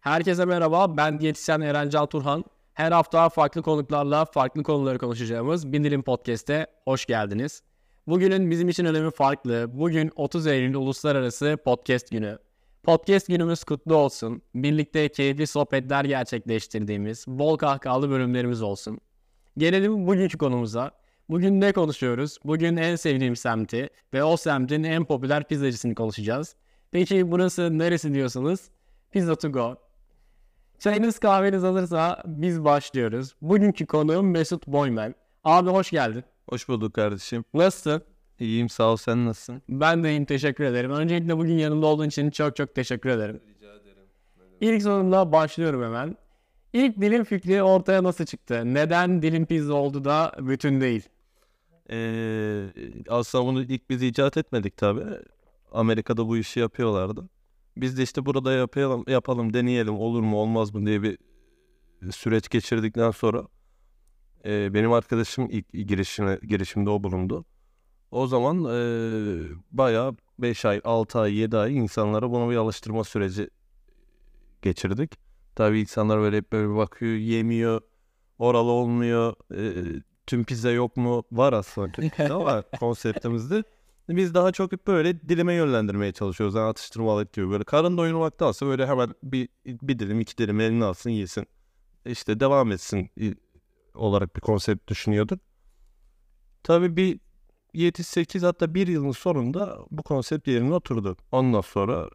Herkese merhaba, ben diyetisyen Eren Can Turhan. Her hafta farklı konuklarla farklı konuları konuşacağımız Bir Dilim Podcast'e hoş geldiniz. Bugünün bizim için önemi farklı. Bugün 30 Eylül Uluslararası Podcast Günü. Podcast günümüz kutlu olsun. Birlikte keyifli sohbetler gerçekleştirdiğimiz, bol kahkahalı bölümlerimiz olsun. Gelelim bugünkü konumuza. Bugün ne konuşuyoruz? Bugün en sevdiğim semti ve o semtin en popüler pizzacısını konuşacağız. Peki burası neresi diyorsanız? Pizza to go. Çayınız kahveniz alırsa biz başlıyoruz. Bugünkü konuğum Mesut Boymen. Abi hoş geldin. Hoş bulduk kardeşim. Nasılsın? İyiyim sağ ol sen nasılsın? Ben de iyiyim teşekkür ederim. Öncelikle bugün yanımda olduğun için çok çok teşekkür ederim. Rica ederim. İlk sorumla başlıyorum hemen. İlk dilim fikri ortaya nasıl çıktı? Neden dilim pizza oldu da bütün değil? Ee, aslında bunu ilk biz icat etmedik tabi. Amerika'da bu işi yapıyorlardı. Biz de işte burada yapalım, yapalım deneyelim olur mu olmaz mı diye bir süreç geçirdikten sonra e, benim arkadaşım ilk girişime, girişimde o bulundu. O zaman e, bayağı 5 ay, 6 ay, 7 ay insanlara buna bir alıştırma süreci geçirdik. Tabii insanlar böyle hep böyle bakıyor, yemiyor, oralı olmuyor, e, tüm pizza yok mu? Var aslında tüm pizza var konseptimizde. Biz daha çok böyle dilime yönlendirmeye çalışıyoruz. Yani atıştırmalık gibi böyle. Karın doyurmaktansa böyle hemen bir, bir dilim iki dilim eline alsın yesin. İşte devam etsin olarak bir konsept düşünüyorduk. Tabii bir 7-8 hatta bir yılın sonunda bu konsept yerine oturdu. Ondan sonra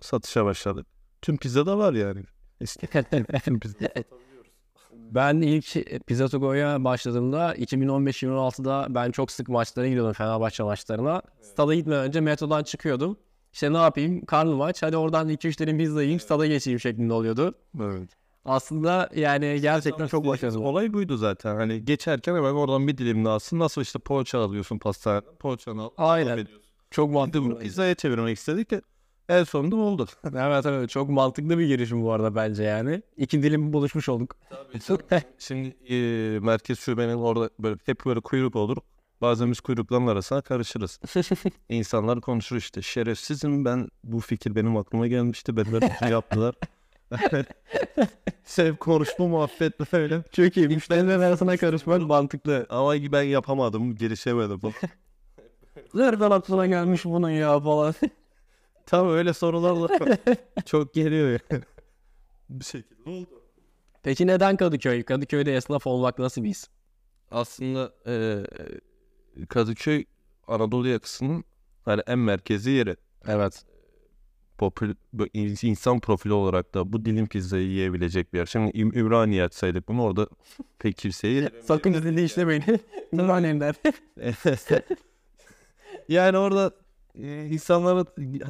satışa başladık. Tüm pizza da var yani. Tüm pizza. Ben ilk Pizza to Go'ya başladığımda 2015-2016'da ben çok sık maçlara gidiyordum Fenerbahçe maçlarına. Stada gitmeden önce metrodan çıkıyordum. İşte ne yapayım karnım aç hadi oradan 2-3 dilim pizza yiyeyim stada geçeyim şeklinde oluyordu. Evet. Aslında yani gerçekten çok başarılı. Olay buydu zaten. Hani geçerken hemen oradan bir dilim daha alsın. Nasıl işte poğaça alıyorsun pastaneden. Poğaçanı al. Aynen. Çok mantıklı. pizzaya çevirmek istedik de en sonunda oldu. Evet evet çok mantıklı bir girişim bu arada bence yani. İki dilim buluşmuş olduk. Şimdi e, merkez şubenin orada böyle hep böyle kuyruk olur. Bazen biz kuyrukların arasına karışırız. İnsanlar konuşur işte. Şerefsizim ben bu fikir benim aklıma gelmişti. Ben şey yaptılar. Sev konuşma muhabbet böyle. Çok iyi. Müşterilerin arasına karışmak mantıklı. Ama ben yapamadım, girişemedim. Nereden aklına gelmiş bunun ya falan. Tam öyle sorularla çok geliyor yani. Bir şekilde oldu. Peki neden Kadıköy? Kadıköy'de esnaf olmak nasıl bir his? Aslında e, Kadıköy Anadolu yakasının hani en merkezi yeri. Evet. Popül, böyle in- insan profili olarak da bu dilim pizzayı yiyebilecek bir yer. Şimdi İm- Ümraniye açsaydık bunu orada pek kimseyi Sakın dili işlemeyin. Annemler. yani orada e, insanlara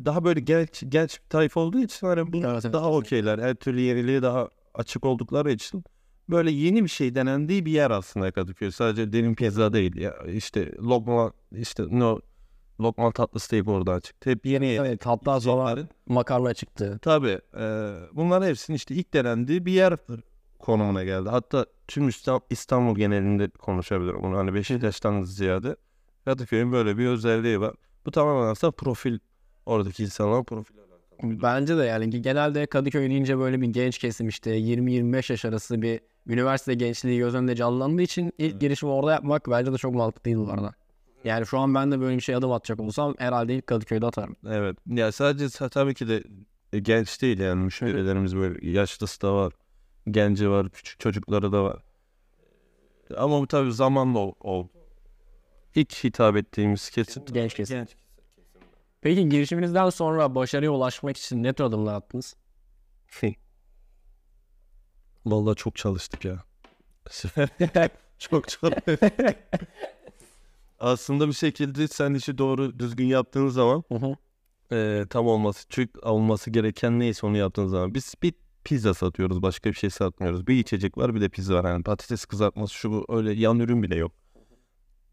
daha böyle genç genç bir tayfa olduğu için hani bu Evet, evet. daha okeyler. Her türlü yeniliğe daha açık oldukları için böyle yeni bir şey denendiği bir yer aslında Kadıköy. Sadece dilim pizza değil. Ya işte lokma işte no lokma tatlısı deyip oradan çıktı. Hep yeni evet hatta sonra makarna çıktı. Tabii. E, bunların hepsinin işte ilk denendiği bir yer konumuna geldi. Hatta tüm İsta- İstanbul genelinde konuşabilirim. Bunu hani Beşiktaş'tan ziyade Kadıköy'ün böyle bir özelliği var. Bu tamamen aslında profil. Oradaki insanların profili. Bence de yani genelde Kadıköy deyince böyle bir genç kesim işte 20-25 yaş arası bir üniversite gençliği göz önünde canlandığı için ilk girişimi orada yapmak bence de çok mantıklıydı bu arada. Yani şu an ben de böyle bir şey adım atacak olsam herhalde ilk Kadıköy'de atarım. Evet. Ya sadece sa- tabii ki de e, genç değil yani müşterilerimiz böyle yaşlısı da var. Genci var, küçük çocukları da var. Ama bu tabii zamanla ol- oldu. İlk hitap ettiğimiz kesim. Genç kesim. Peki girişiminizden sonra başarıya ulaşmak için ne tür adımlar attınız? Vallahi çok çalıştık ya. çok çalıştık. Aslında bir şekilde sen işi doğru düzgün yaptığın zaman Hı hı. e, tam olması, çünkü olması gereken neyse onu yaptığın zaman biz bir pizza satıyoruz, başka bir şey satmıyoruz. Bir içecek var, bir de pizza var. Yani patates kızartması şu bu öyle yan ürün bile yok.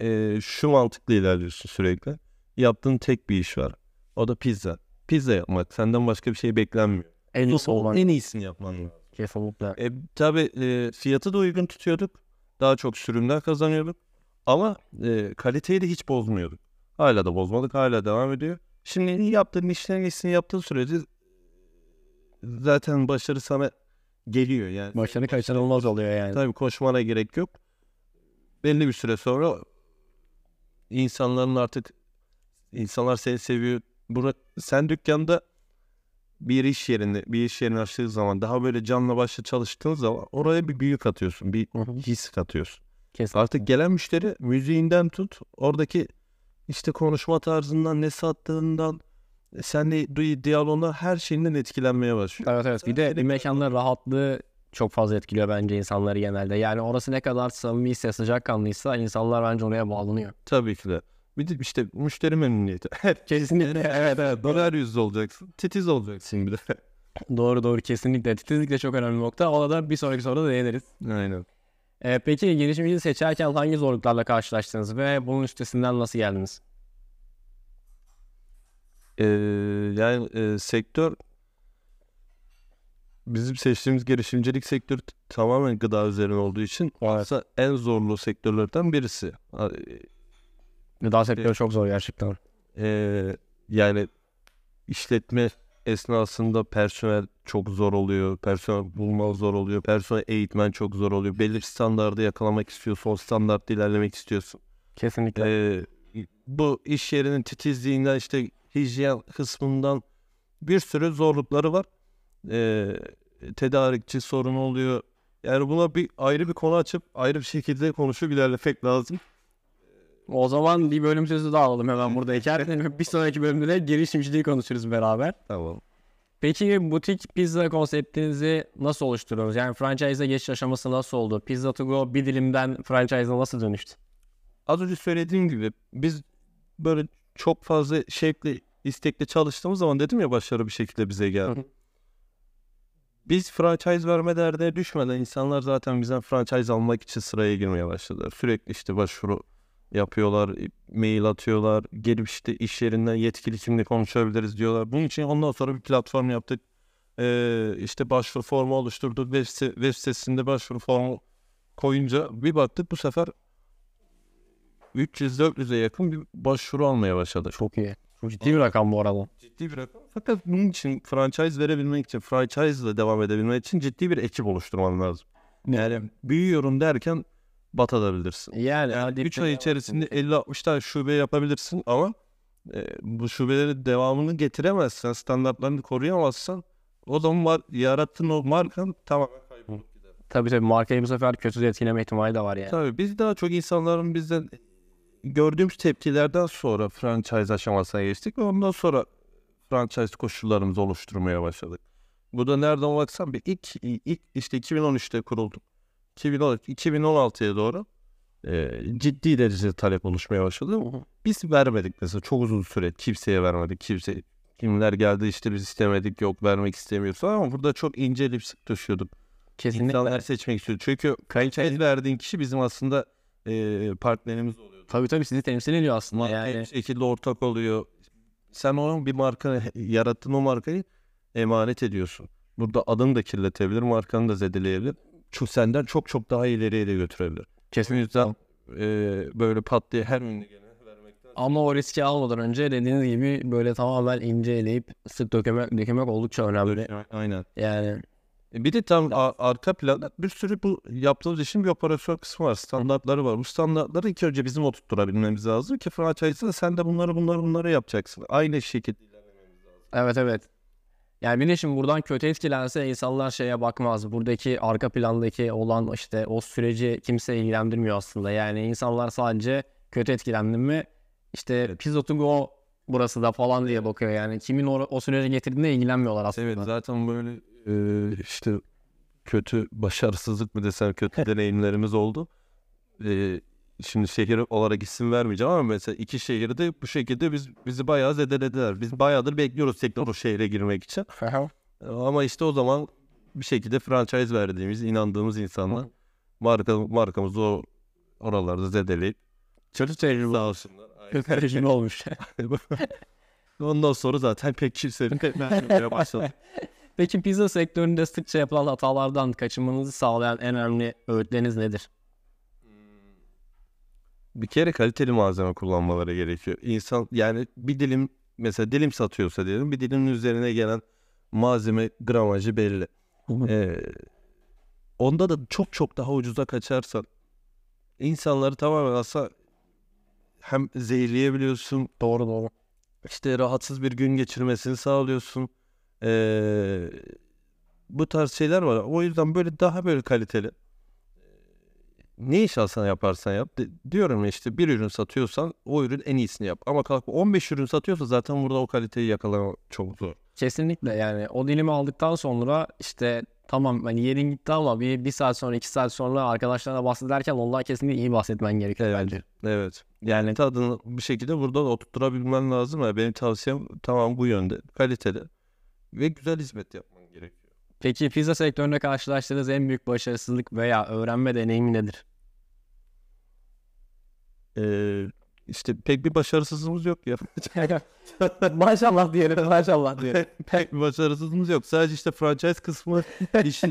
E, şu mantıklı ilerliyorsun sürekli. Yaptığın tek bir iş var. O da pizza. Pizza yapmak. Senden başka bir şey beklenmiyor. En iyisi olmak. En iyisini yapman lazım. Kesinlikle. E, tabii e, fiyatı da uygun tutuyorduk. Daha çok sürümler kazanıyorduk. Ama e, kaliteyi de hiç bozmuyorduk. Hala da bozmadık. Hala devam ediyor. Şimdi yaptığın işlerin iyisini yaptığın sürece zaten başarı sana geliyor yani. Başarı kaçınılmaz oluyor yani. Tabii koşmana gerek yok. Belli bir süre sonra insanların artık insanlar seni seviyor. Bunu sen dükkanda bir iş yerinde bir iş yerini açtığın zaman daha böyle canla başla çalıştığın zaman oraya bir büyük katıyorsun. Bir his katıyorsun. Kesin. Artık gelen müşteri müziğinden tut oradaki işte konuşma tarzından ne sattığından senle duy diyaloğuna her şeyinden etkilenmeye başlıyor. Evet evet. Bir de bir mekanın rahatlığı çok fazla etkiliyor bence insanları genelde. Yani orası ne kadar samimiyse, sıcakkanlıysa insanlar bence oraya bağlanıyor. Tabii ki de. Bir de işte müşteri memnuniyeti. Kesinlikle. evet evet. Dolar yüzlü olacaksın. Titiz olacaksın bir de. Doğru doğru kesinlikle. Titizlik de çok önemli nokta. Ona da bir sonraki soruda değiniriz. Aynen. Ee, peki girişimci seçerken hangi zorluklarla karşılaştınız ve bunun üstesinden nasıl geldiniz? Ee, yani e, sektör bizim seçtiğimiz girişimcilik sektörü tamamen gıda üzerine olduğu için aslında en zorlu sektörlerden birisi. Ha, Gıda sektörü çok zor gerçekten. Ee, yani işletme esnasında personel çok zor oluyor. Personel bulma zor oluyor. Personel eğitmen çok zor oluyor. Belli standardı yakalamak istiyorsun. O standartta ilerlemek istiyorsun. Kesinlikle. Ee, bu iş yerinin titizliğinden işte hijyen kısmından bir sürü zorlukları var. Ee, tedarikçi sorunu oluyor. Yani buna bir ayrı bir konu açıp ayrı bir şekilde konuşup ilerlemek lazım. O zaman bir bölüm sözü daha alalım hemen buradayken. bir sonraki bölümde de girişimciliği konuşuruz beraber. Tamam. Peki butik pizza konseptinizi nasıl oluşturuyorsunuz? Yani franchise'a geçiş aşaması nasıl oldu? Pizza to go bir dilimden franchise'a nasıl dönüştü? Az önce söylediğim gibi biz böyle çok fazla şevkle, istekle çalıştığımız zaman dedim ya başarı bir şekilde bize geldi. Biz franchise verme derdine düşmeden insanlar zaten bizden franchise almak için sıraya girmeye başladılar. Sürekli işte başvuru yapıyorlar, mail atıyorlar, gelip işte iş yerinden yetkili kimle konuşabiliriz diyorlar. Bunun için ondan sonra bir platform yaptık. Ee, işte başvuru formu oluşturduk. Web, site- web sitesinde başvuru formu koyunca bir baktık bu sefer 300-400'e yakın bir başvuru almaya başladık. Çok iyi. Çok ciddi bir rakam bu arada. Ciddi bir rakam. Fakat bunun için franchise verebilmek için, franchise ile devam edebilmek için ciddi bir ekip oluşturman lazım. Yani büyüyorum derken batabilirsin. Yani, Yani hadi 3 ay içerisinde 50-60 tane şube yapabilirsin ama e, bu şubelerin devamını getiremezsen, standartlarını koruyamazsan o zaman var, yarattığın o markan tamamen kaybolup gider. Tabii tabii markayı bu sefer kötü etkileme ihtimali de var yani. Tabii biz daha çok insanların bizden gördüğümüz tepkilerden sonra franchise aşamasına geçtik ve ondan sonra franchise koşullarımızı oluşturmaya başladık. Bu da nereden baksan bir ilk, ilk işte 2013'te kurulduk. 2013, 2016'ya doğru e, ciddi derecede talep oluşmaya başladı. Biz vermedik mesela çok uzun süre kimseye vermedik. Kimse kimler geldi işte biz istemedik yok vermek istemiyoruz ama burada çok incelip sık taşıyorduk. Kesinlikle. İnsanlar seçmek istiyor. Çünkü franchise verdiğin kişi bizim aslında e, partnerimiz oluyor. Tabii tabii sizi temsil ediyor aslında Marka yani. bir şekilde ortak oluyor. Sen onun bir marka yarattığın o markayı emanet ediyorsun. Burada adını da kirletebilir, markanı da zedeleyebilir. Çünkü senden çok çok daha ileriye de götürebilir. Kesinlikle. E, böyle pat diye her ünlü gene vermekten. Ama o riski almadan önce dediğiniz gibi böyle tamamen ince eleyip sık dökemek, dökemek oldukça önemli. Aynen. Yani Bir de tam a- arka planda bir sürü bu yaptığımız işin bir operasyon kısmı var. Standartları var. Bu standartları ilk önce bizim oturtturabilmemiz lazım ki franchise'da sen de bunları bunları bunları yapacaksın. Aynı lazım. evet evet. Yani bir de şimdi buradan kötü etkilense insanlar şeye bakmaz. Buradaki arka plandaki olan işte o süreci kimse ilgilendirmiyor aslında. Yani insanlar sadece kötü etkilendim mi işte pizza to go burası da falan diye bakıyor yani. Kimin o, o sürece getirdiğine ilgilenmiyorlar aslında. Evet zaten böyle e, işte kötü başarısızlık mı desem kötü deneyimlerimiz oldu. E, şimdi şehir olarak isim vermeyeceğim ama mesela iki şehirde bu şekilde biz bizi bayağı zedelediler. Biz bayağıdır bekliyoruz tekrar o şehre girmek için. Ama işte o zaman bir şekilde franchise verdiğimiz, inandığımız insanlar marka, markamızı o oralarda zedeleyip Kötü tecrübe. sağ olsunlar. Kötü tecrübe olmuş. Ondan sonra zaten pek kimsenin başladı. Peki pizza sektöründe sıkça yapılan hatalardan kaçınmanızı sağlayan en önemli öğütleriniz nedir? Bir kere kaliteli malzeme kullanmaları gerekiyor. İnsan yani bir dilim mesela dilim satıyorsa diyelim bir dilimin üzerine gelen malzeme gramajı belli. Ee, onda da çok çok daha ucuza kaçarsan insanları tamamen aslında hem zehirleyebiliyorsun Doğru doğru. işte rahatsız bir gün geçirmesini sağlıyorsun. Ee, bu tarz şeyler var. O yüzden böyle daha böyle kaliteli. Ne iş alsan yaparsan yap. De- diyorum ya işte bir ürün satıyorsan o ürün en iyisini yap. Ama kalkıp 15 ürün satıyorsa zaten burada o kaliteyi yakalamak çok zor. Kesinlikle yani o dilimi aldıktan sonra işte tamam hani yerin gitti ama bir, bir saat sonra iki saat sonra arkadaşlarına bahsederken ondan kesinlikle iyi bahsetmen gerekiyor Evet. bence. Evet. Yani tadını bir şekilde burada oturtturabilmen lazım. Yani benim tavsiyem tamam bu yönde. Kaliteli ve güzel hizmet yapman gerekiyor. Peki pizza sektöründe karşılaştığınız en büyük başarısızlık veya öğrenme deneyimi nedir? Ee, işte pek bir başarısızlığımız yok ya. maşallah diyelim maşallah diyelim. pek bir başarısızlığımız yok. Sadece işte franchise kısmı iş,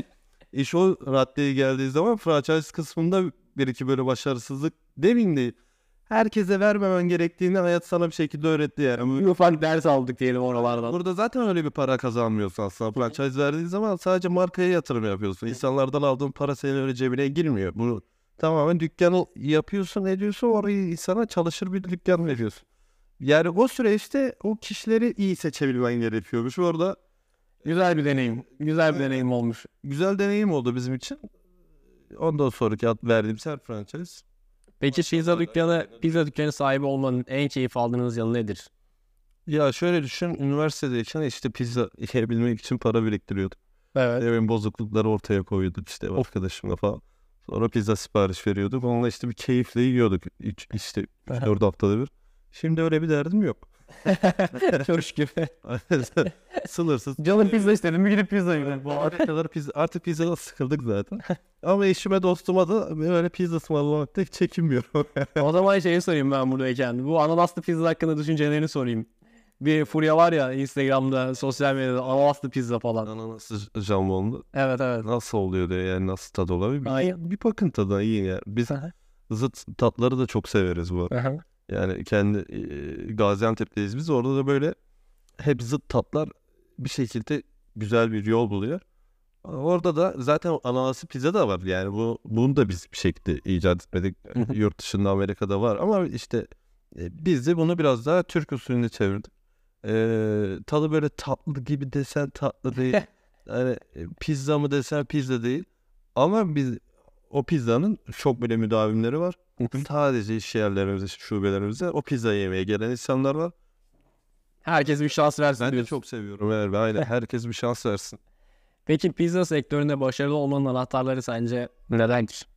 iş o raddeye geldiği zaman franchise kısmında bir iki böyle başarısızlık demeyeyim de herkese vermemen gerektiğini hayat sana bir şekilde öğretti yani. Bir ufak ders aldık diyelim oralardan. Burada zaten öyle bir para kazanmıyorsun aslında. Franchise verdiğin zaman sadece markaya yatırım yapıyorsun. İnsanlardan aldığın para senin öyle cebine girmiyor. Bunu tamamen dükkanı yapıyorsun ediyorsun orayı insana çalışır bir dükkan veriyorsun. Yani o süreçte o kişileri iyi seçebilmen gerekiyormuş. Orada Güzel bir deneyim. Güzel bir deneyim olmuş. güzel deneyim oldu bizim için. Ondan sonraki ad- verdiğimiz her franchise. Peki pizza dükkanı, pizza dükkanı sahibi olmanın en keyif aldığınız yanı nedir? Ya şöyle düşün, üniversitedeyken işte pizza yiyebilmek için para biriktiriyorduk. Evet. Evin bozuklukları ortaya koyduk işte arkadaşımla falan. Sonra pizza sipariş veriyorduk. Onunla işte bir keyifle yiyorduk. Üç, işte 3-4 haftada bir. Şimdi öyle bir derdim yok. Çok şükür. Sınırsız. Canım pizza istedim. Bir gidip pizza yiyelim. Bu kadar pizza, artık pizzadan sıkıldık zaten. Ama eşime dostuma da böyle pizza ısmarlamakta hiç çekinmiyorum. o zaman şeyi sorayım ben buradayken. Bu ananaslı pizza hakkında düşüncelerini sorayım. Bir furya var ya Instagram'da, sosyal medyada ananaslı pizza falan. Ananaslı jambonlu. Evet evet. Nasıl oluyor diye yani nasıl tadı olabilir? Bir, bir bakın tadına iyi yani. Biz zıt tatları da çok severiz bu arada. Yani kendi e, Gaziantep'teyiz biz. Orada da böyle hep zıt tatlar bir şekilde güzel bir yol buluyor. Orada da zaten ananaslı pizza da var. Yani bu bunu da biz bir şekilde icat etmedik. Yurt dışında Amerika'da var ama işte e, biz de bunu biraz daha Türk usulüne çevirdik. E, tadı böyle tatlı gibi desen tatlı değil. yani e, pizza mı desen pizza değil. Ama biz o pizzanın çok böyle müdavimleri var. Sadece iş yerlerimize, şubelerimize o pizza yemeye gelen insanlar var. Herkes bir şans versin Ben de diyorsun. çok seviyorum. Evet, aynen. Herkes bir şans versin. Peki pizza sektöründe başarılı olmanın anahtarları sence nelerdir?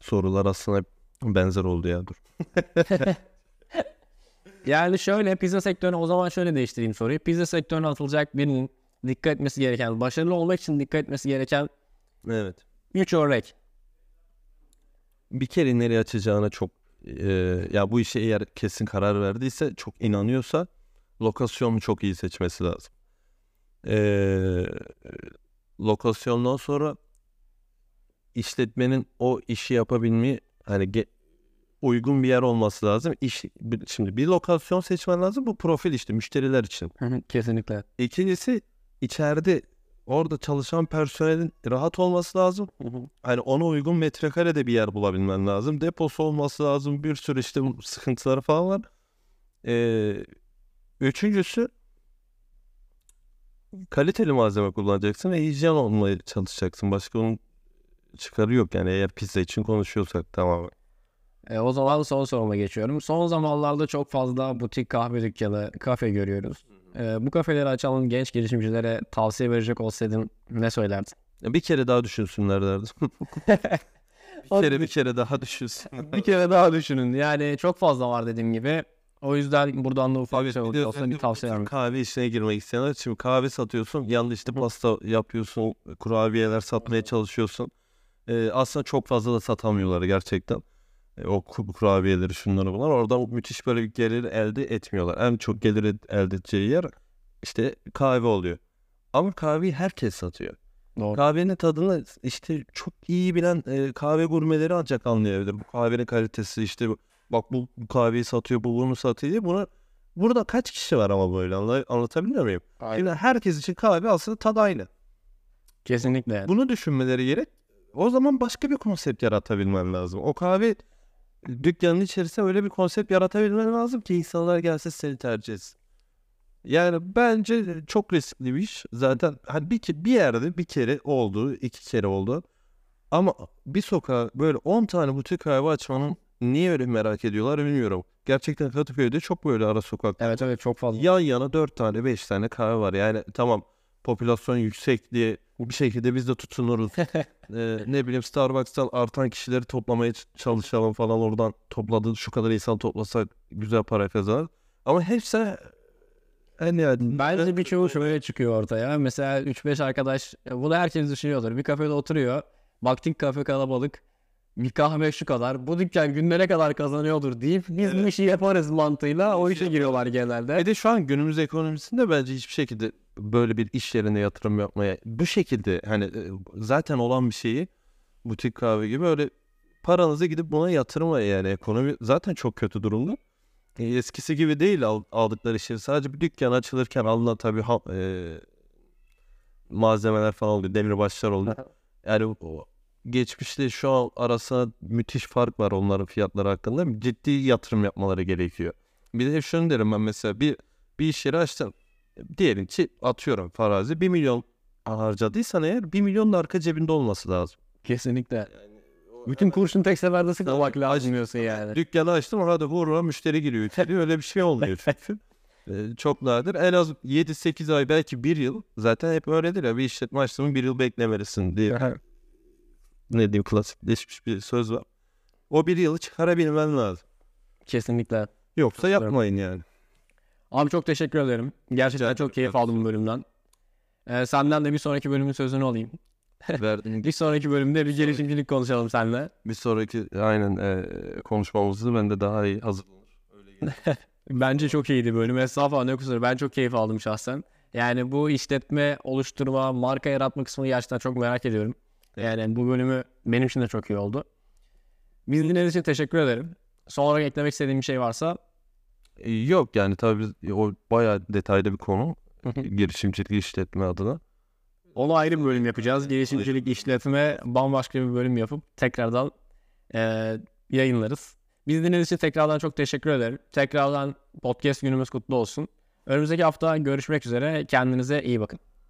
Sorular aslında hep benzer oldu ya. Dur. Yani şöyle pizza sektörüne o zaman şöyle değiştireyim soruyu. Pizza sektörüne atılacak birinin dikkat etmesi gereken, başarılı olmak için dikkat etmesi gereken Evet. 3 örnek. Bir kere nereye açacağına çok e, ya bu işe eğer kesin karar verdiyse çok inanıyorsa lokasyonu çok iyi seçmesi lazım. E, lokasyondan sonra işletmenin o işi yapabilmeyi hani ge- uygun bir yer olması lazım. İş, şimdi bir lokasyon seçmen lazım. Bu profil işte müşteriler için. Kesinlikle. İkincisi içeride orada çalışan personelin rahat olması lazım. Hani ona uygun metrekarede bir yer bulabilmen lazım. Deposu olması lazım. Bir sürü işte sıkıntıları falan var. Ee, üçüncüsü kaliteli malzeme kullanacaksın ve hijyen olmaya çalışacaksın. Başka onun çıkarı yok yani eğer pizza için konuşuyorsak tamamen. E, o zaman son soruma geçiyorum. Son zamanlarda çok fazla butik kahve dükkanı, kafe görüyoruz. E, bu kafeleri açan genç girişimcilere tavsiye verecek olsaydın ne söylerdin? Bir kere daha düşünsünler derdim. bir kere bir kere daha düşünsünler. bir kere daha düşünün. Yani çok fazla var dediğim gibi. O yüzden buradan da ufak bir şey bir de olsa bir tavsiye vermek. Kahve işine girmek isteyenler şimdi kahve satıyorsun. Yanında işte pasta yapıyorsun. Kurabiyeler satmaya çalışıyorsun. Ee, aslında çok fazla da satamıyorlar gerçekten. Ee, o ku- kurabiyeleri şunları bunlar. Oradan müthiş böyle bir gelir elde etmiyorlar. En çok gelir elde edeceği yer işte kahve oluyor. Ama kahveyi herkes satıyor. Doğru. Kahvenin tadını işte çok iyi bilen e, kahve gurmeleri ancak anlayabilir. Bu kahvenin kalitesi işte bak bu bu kahveyi satıyor, bu bunu satıyor diye. Bunu, burada kaç kişi var ama böyle anla, anlatabiliyor muyum? Şimdi herkes için kahve aslında tadı aynı. Kesinlikle. yani. Bunu düşünmeleri gerek. O zaman başka bir konsept yaratabilmen lazım. O kahve dükkanın içerisinde öyle bir konsept yaratabilmen lazım ki insanlar gelse seni tercih etsin. Yani bence çok riskli bir iş. Zaten hani bir, bir yerde bir kere oldu, iki kere oldu. Ama bir sokağa böyle 10 tane butik kahve açmanın niye öyle merak ediyorlar bilmiyorum. Gerçekten Kadıköy'de çok böyle ara sokak Evet evet çok fazla. yan yana 4 tane 5 tane kahve var. Yani tamam popülasyon yüksek diye bir şekilde biz de tutunuruz. Ee, ne bileyim Starbucks'tan artan kişileri toplamaya çalışalım falan oradan topladı şu kadar insan toplasak güzel para kazanır. Ama hepsi en yani Bence birçoğu şöyle çıkıyor ortaya. Mesela 3-5 arkadaş, bunu herkes düşünüyordur. Bir kafede oturuyor. Baktık kafe kalabalık. Bir kahve şu kadar. Bu dükkan günlere kadar kazanıyordur deyip biz bu işi yaparız mantığıyla o işe giriyorlar genelde. Bir de şu an günümüz ekonomisinde bence hiçbir şekilde böyle bir iş yerine yatırım yapmaya bu şekilde hani e, zaten olan bir şeyi butik kahve gibi öyle paranızı gidip buna yatırmayın yani ekonomi zaten çok kötü durumda. E, eskisi gibi değil al- aldıkları şey sadece bir dükkan açılırken alınan tabii ha- e, malzemeler falan oluyor demirbaşlar oluyor. Yani o geçmişte şu an arasında müthiş fark var onların fiyatları hakkında. Ciddi yatırım yapmaları gerekiyor. Bir de şunu derim ben mesela bir bir iş yeri açtın. Diyelim ki atıyorum farazi 1 milyon harcadıysan eğer 1 milyon da arka cebinde olması lazım. Kesinlikle. Bütün kurşun tek seferde sıkmamak lazım diyorsun yani. Dükkanı açtım hadi hurra müşteri giriyor. içeri. Öyle bir şey olmuyor. Ee, çok nadir. En az 7-8 ay belki 1 yıl. Zaten hep öyledir ya bir işletme açtığımı 1 yıl beklemelisin diye ne diyeyim klasikleşmiş bir söz var. O bir yılı çıkarabilmen lazım. Kesinlikle. Yoksa yapmayın yani. Abi çok teşekkür ederim. Gerçekten Rica çok keyif aldım bu bölümden. Ee, senden de bir sonraki bölümün sözünü alayım. Verdiğin Bir sonraki bölümde bir girişimcilik konuşalım seninle. bir sonraki aynen e, konuşmamızı ben de daha iyi hazırlanır. Öyle. Bence çok iyiydi bölüm. Estağfurullah ne kusur. Ben çok keyif aldım şahsen. Yani bu işletme, oluşturma, marka yaratma kısmını gerçekten çok merak ediyorum. Yani bu bölümü benim için de çok iyi oldu. Dinlediğiniz için teşekkür ederim. Son olarak eklemek istediğim bir şey varsa Yok yani tabii biz- o bayağı detaylı bir konu. Girişimcilik işletme adına. onu ayrı bir bölüm yapacağız. Girişimcilik, işletme bambaşka bir bölüm yapıp tekrardan eee, yayınlarız. Biz dinlediğiniz için tekrardan çok teşekkür ederim. Tekrardan podcast günümüz kutlu olsun. Önümüzdeki hafta görüşmek üzere. Kendinize iyi bakın.